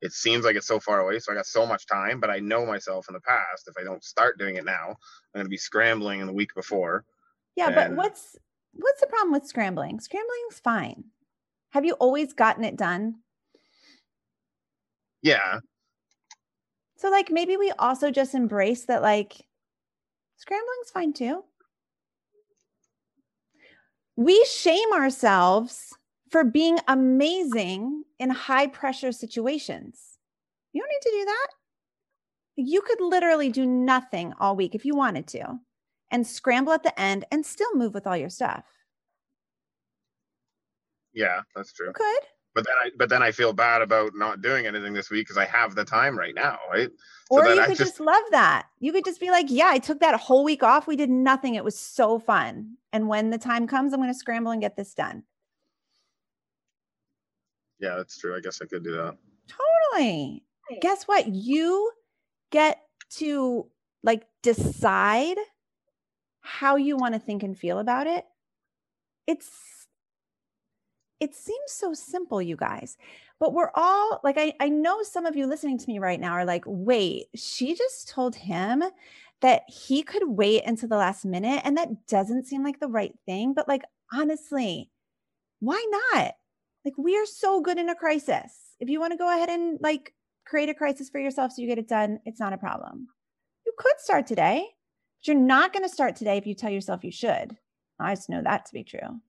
it seems like it's so far away. So I got so much time, but I know myself in the past. If I don't start doing it now, I'm going to be scrambling in the week before. Yeah, but what's what's the problem with scrambling? Scrambling's fine. Have you always gotten it done? Yeah. So like maybe we also just embrace that like scrambling's fine too. We shame ourselves for being amazing in high pressure situations. You don't need to do that. You could literally do nothing all week if you wanted to and scramble at the end and still move with all your stuff. Yeah, that's true. You could. But then I but then I feel bad about not doing anything this week because I have the time right now, right? So or you I could just, just- love that. You could just be like, yeah, I took that whole week off. We did nothing. It was so fun. And when the time comes, I'm going to scramble and get this done. Yeah, that's true. I guess I could do that. Totally. Guess what? You get to like decide how you want to think and feel about it. It's it seems so simple, you guys. But we're all like I I know some of you listening to me right now are like, "Wait, she just told him that he could wait until the last minute and that doesn't seem like the right thing." But like honestly, why not? Like we are so good in a crisis. If you want to go ahead and like create a crisis for yourself so you get it done, it's not a problem. You could start today, but you're not going to start today if you tell yourself you should. I just know that to be true.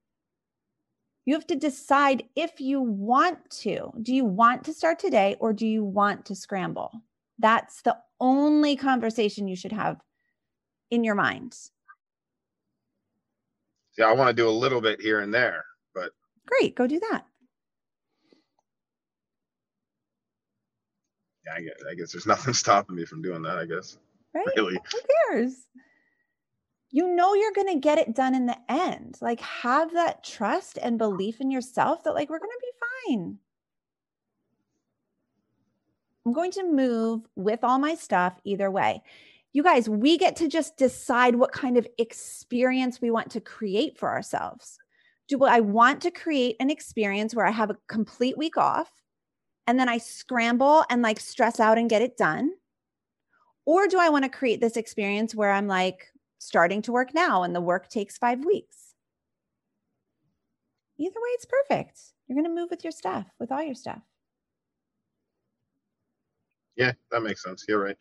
You have to decide if you want to. Do you want to start today or do you want to scramble? That's the only conversation you should have in your mind. Yeah, I want to do a little bit here and there, but Great, go do that. Yeah, I guess, I guess there's nothing stopping me from doing that. I guess Right? really. Who cares? You know you're going to get it done in the end. Like have that trust and belief in yourself that like we're going to be fine. I'm going to move with all my stuff either way. You guys, we get to just decide what kind of experience we want to create for ourselves. Do I want to create an experience where I have a complete week off and then I scramble and like stress out and get it done? Or do I want to create this experience where I'm like starting to work now and the work takes five weeks? Either way, it's perfect. You're going to move with your stuff, with all your stuff. Yeah, that makes sense. You're right.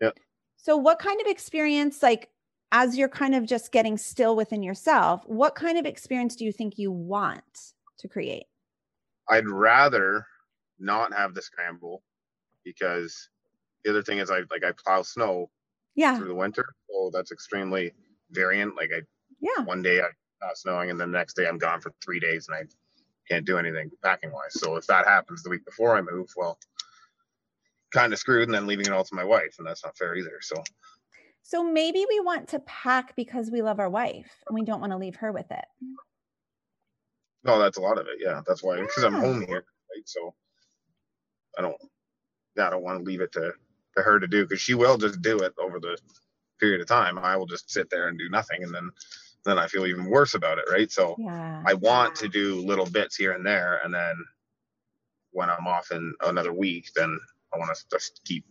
Yeah. So, what kind of experience, like as you're kind of just getting still within yourself, what kind of experience do you think you want to create? I'd rather not have the scramble because the other thing is I like I plow snow Yeah. through the winter, so that's extremely variant. Like I Yeah. one day I not snowing and then the next day I'm gone for three days and I can't do anything packing wise. So if that happens the week before I move, well, kind of screwed and then leaving it all to my wife, and that's not fair either. So So, maybe we want to pack because we love our wife and we don't want to leave her with it. no, that's a lot of it. Yeah, that's why because I'm home here, right? So I don't, yeah, I don't want to leave it to to her to do because she will just do it over the period of time. I will just sit there and do nothing, and then then I feel even worse about it, right? So Yeah. I want to do little bits here and there, and then when I'm off in another week, then I want to just keep,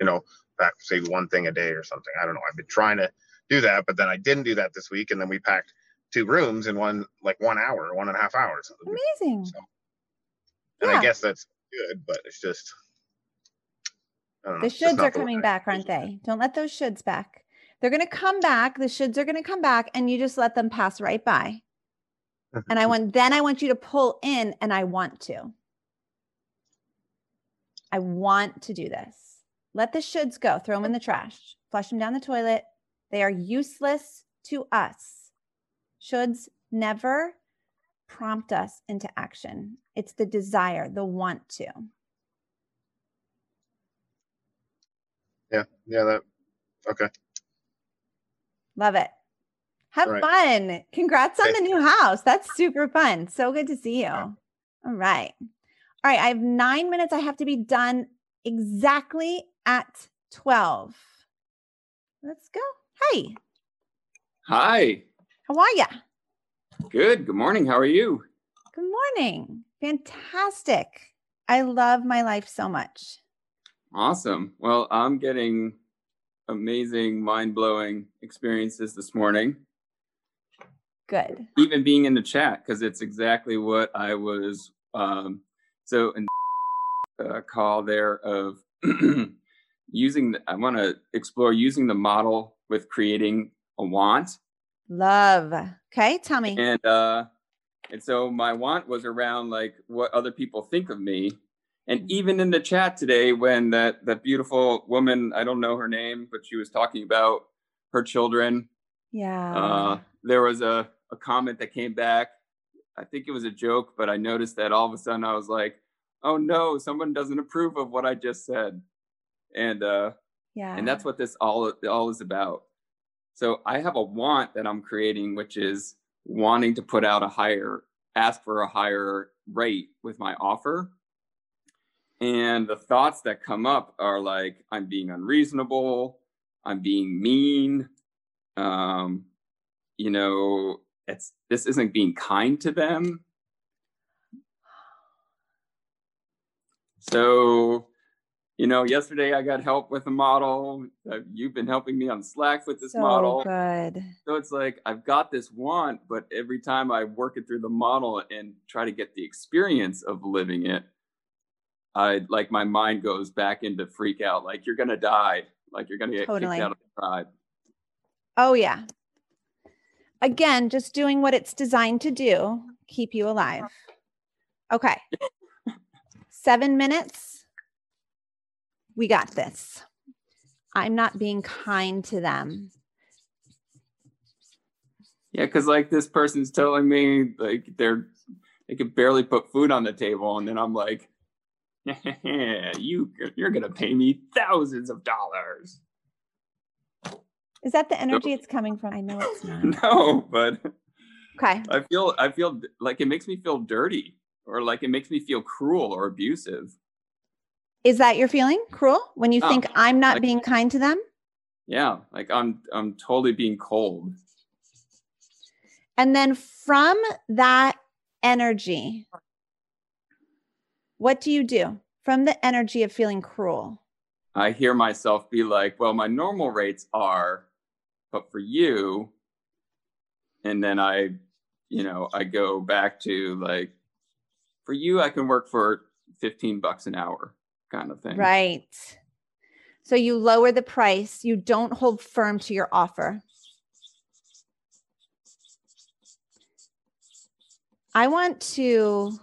you know, back say one thing a day or something. I don't know. I've been trying to do that. But then I didn't do that this week, and then we packed two rooms in one like one hour, one and a half hours. Amazing. So, and Yeah. I guess that's good, but it's just know, The shoulds are coming back, aren't they? Don't let those shoulds back. They're going to come back. The shoulds are going to come back, and you just let them pass right by. And I want, then I want you to pull in, and I want to. I want to do this. Let the shoulds go. Throw them in the trash. Flush them down the toilet. They are useless to us. Shoulds never prompt us into action. It's the desire, the want to. yeah, yeah, that okay. Love it. Have All right. fun. Congrats on Okay. the new house. That's super fun. So good to see you. Yeah. All right. All right. I have nine minutes. I have to be done exactly at 12. Let's go. Hey, Hi. how are ya? Good. Good morning. How are you? Good morning. Fantastic. I love my life so much. Awesome. Well, I'm getting amazing, mind blowing experiences this morning, Good. even being in the chat, because it's exactly what I was. Um, so, in uh, call there of using, the, I want to explore using the model with creating a want. Love. Okay. Tell me. and uh and so my want was around like what other people think of me and even in the chat today when that that beautiful woman i don't know her name but she was talking about her children Yeah. uh there was a, a comment that came back i think it was a joke but i noticed that all of a sudden i was like oh no someone doesn't approve of what i just said and uh yeah. and that's what this all all is about so i have a want that i'm creating which is wanting to put out a higher ask for a higher rate with my offer. And the thoughts that come up are like i'm being unreasonable. I'm being mean. Um you know it's this isn't being kind to them. So you know yesterday i got help with a model uh, you've been helping me on slack with this so model good. so it's like I've got this want, but every time I work it through the model and try to get the experience of living it, I like my mind goes back into freak out. Like you're gonna die. Like you're gonna get Totally. kicked out of the tribe. Oh, yeah. Again, just doing what it's designed to do, keep you alive. Okay. Seven minutes. We got this. I'm not being kind to them. Yeah, because like this person's telling me like they're they could barely put food on the table, and then I'm like, you you're gonna pay me thousands of dollars. Is that the energy it's coming from? I know it's not. No, but Okay. I feel I feel like it makes me feel dirty, or like it makes me feel cruel or abusive. Is that your feeling? Cruel? When you Oh, think I'm not like- being kind to them? Yeah, like I'm I'm totally being cold. And then from that energy, what do you do? From the energy of feeling cruel. I hear myself be like, "Well, my normal rates are, but for you," and then I, you know, I go back to like, for you, I can work for fifteen bucks an hour, kind of thing. Right. So you lower the price, you don't hold firm to your offer. I want to.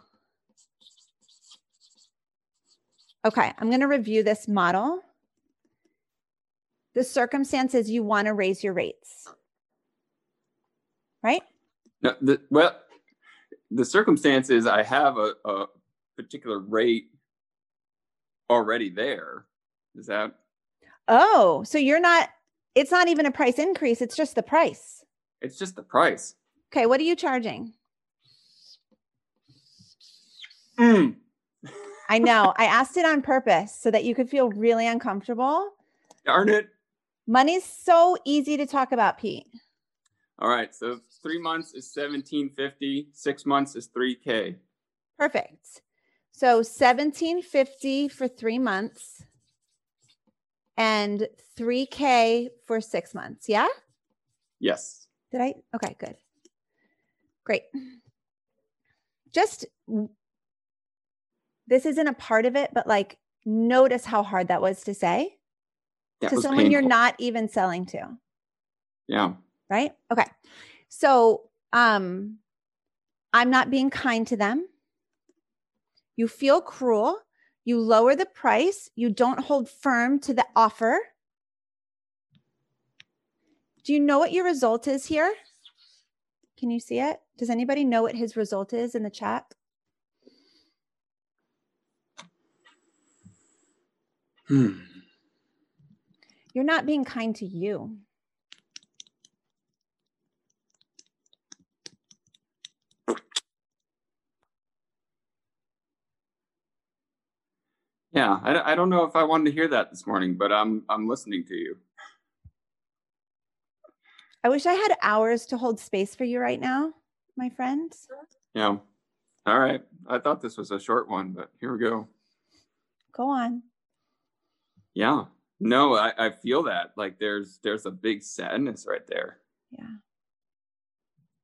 Okay, I'm going to review this model. The circumstances you want to raise your rates. Right? No, the, well, the circumstances I have a, a particular rate already there. Is that Oh, so you're not, it's not even a price increase, it's just the price. it's just the price. Okay, what are you charging? Mm. I know. I asked it on purpose so that you could feel really uncomfortable. Darn it. Money's so easy to talk about, Pete. All right. So three months is seventeen fifty. Six months is three K. Perfect. So 1750 for 3 months and 3k for 6 months, yeah? Yes. Did I? Okay, good. Great. Just this isn't a part of it, but like notice how hard that was to say That to someone you're not even selling to, Yeah. right? Okay. So, um I'm not being kind to them. You feel cruel. You lower the price. You don't hold firm to the offer. Do you know what your result is here? Can you see it? Does anybody know what his result is in the chat? Hmm. You're not being kind to you. Yeah. I, I don't know if I wanted to hear that this morning, but I'm I'm listening to you. I wish I had hours to hold space for you right now, my friend. Yeah. All right. I thought this was a short one, but here we go. Go on. Yeah. No, I, I feel that. Like there's there's a big sadness right there. Yeah.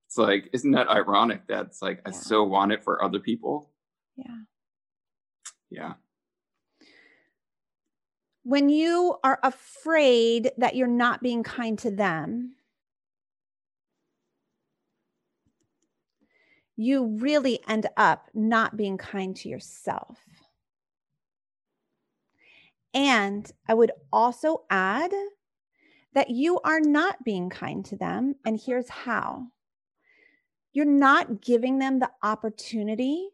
It's like, isn't that ironic? That's like I Yeah. so want it for other people. Yeah. Yeah. When you are afraid that you're not being kind to them, you really end up not being kind to yourself. And I would also add that you are not being kind to them. And here's how you're not giving them the opportunity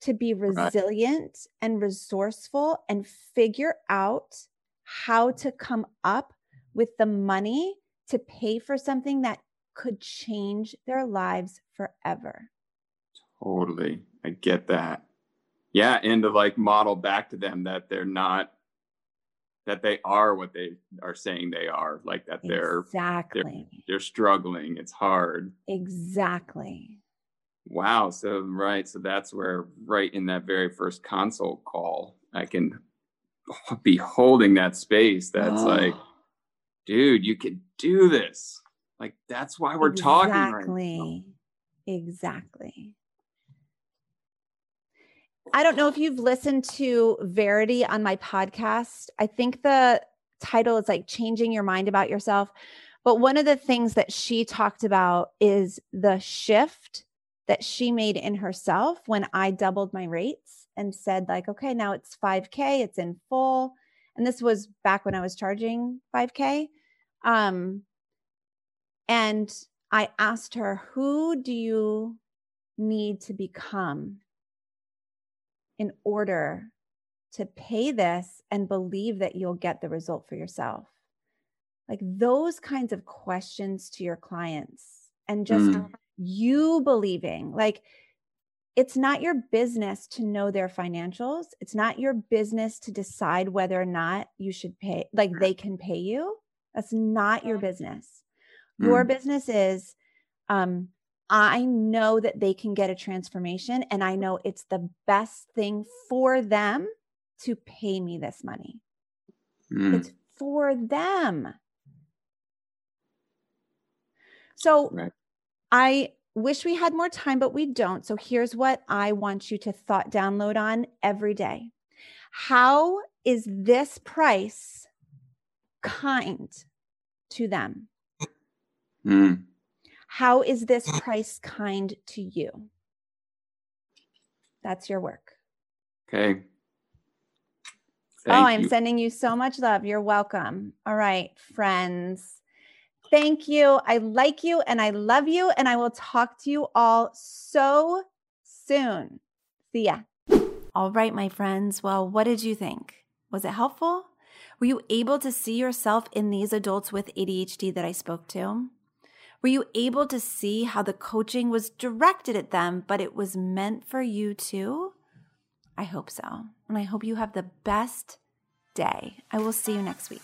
to be resilient and resourceful and figure out how to come up with the money to pay for something that could change their lives forever. Totally. I get that. Yeah, and to like model back to them that they're not that they are what they are saying they are, like that they're exactly. they're struggling. It's hard. Exactly. Wow. So right. So that's where right in that very first consult call, I can be holding that space. That's like, ah. dude, you can do this. Like that's why we're talking right now. Exactly. Exactly. I don't know if you've listened to Verity on my podcast. I think the title is like changing your mind about yourself. But one of the things that she talked about is the shift that she made in herself when I doubled my rates and said, like, okay, now it's 5K, it's in full. And this was back when I was charging 5K. Um, and I asked her, who do you need to become in order to pay this and believe that you'll get the result for yourself? Like those kinds of questions to your clients and just Mm. You believing like it's not your business to know their financials. It's not your business to decide whether or not you should pay, like they can pay you. That's not your business. Your business is, um, I know that they can get a transformation and I know it's the best thing for them to pay me this money. Mm. It's for them. So Right. I wish we had more time, but we don't. So here's what I want you to thought download on every day. How is this price kind to them? Mm. How is this price kind to you? That's your work. Okay. oh, I'm you. sending you so much love. You're welcome. All right, friends. Thank you. I like you and I love you. And I will talk to you all so soon. See ya. All right, my friends. Well, what did you think? Was it helpful? Were you able to see yourself in these adults with ADHD that I spoke to? Were you able to see how the coaching was directed at them, but it was meant for you too? I hope so. And I hope you have the best day. I will see you next week.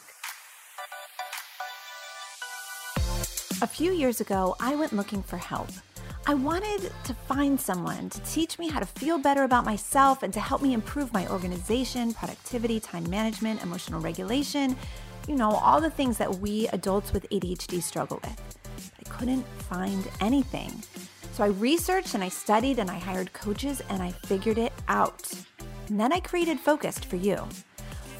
A few years ago, I went looking for help. I wanted to find someone to teach me how to feel better about myself and to help me improve my organization, productivity, time management, emotional regulation you know, all the things that we adults with ADHD struggle with. I couldn't find anything. So I researched and I studied and I hired coaches and I figured it out. And then I created Focused for you.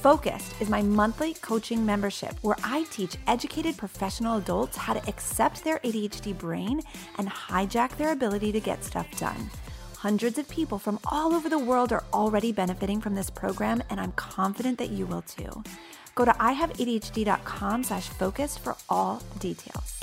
Focused is my monthly coaching membership where I teach educated professional adults how to accept their ADHD brain and hijack their ability to get stuff done. Hundreds of people from all over the world are already benefiting from this program, and I'm confident that you will too. Go to ihaveadhd.com slash focused for all details.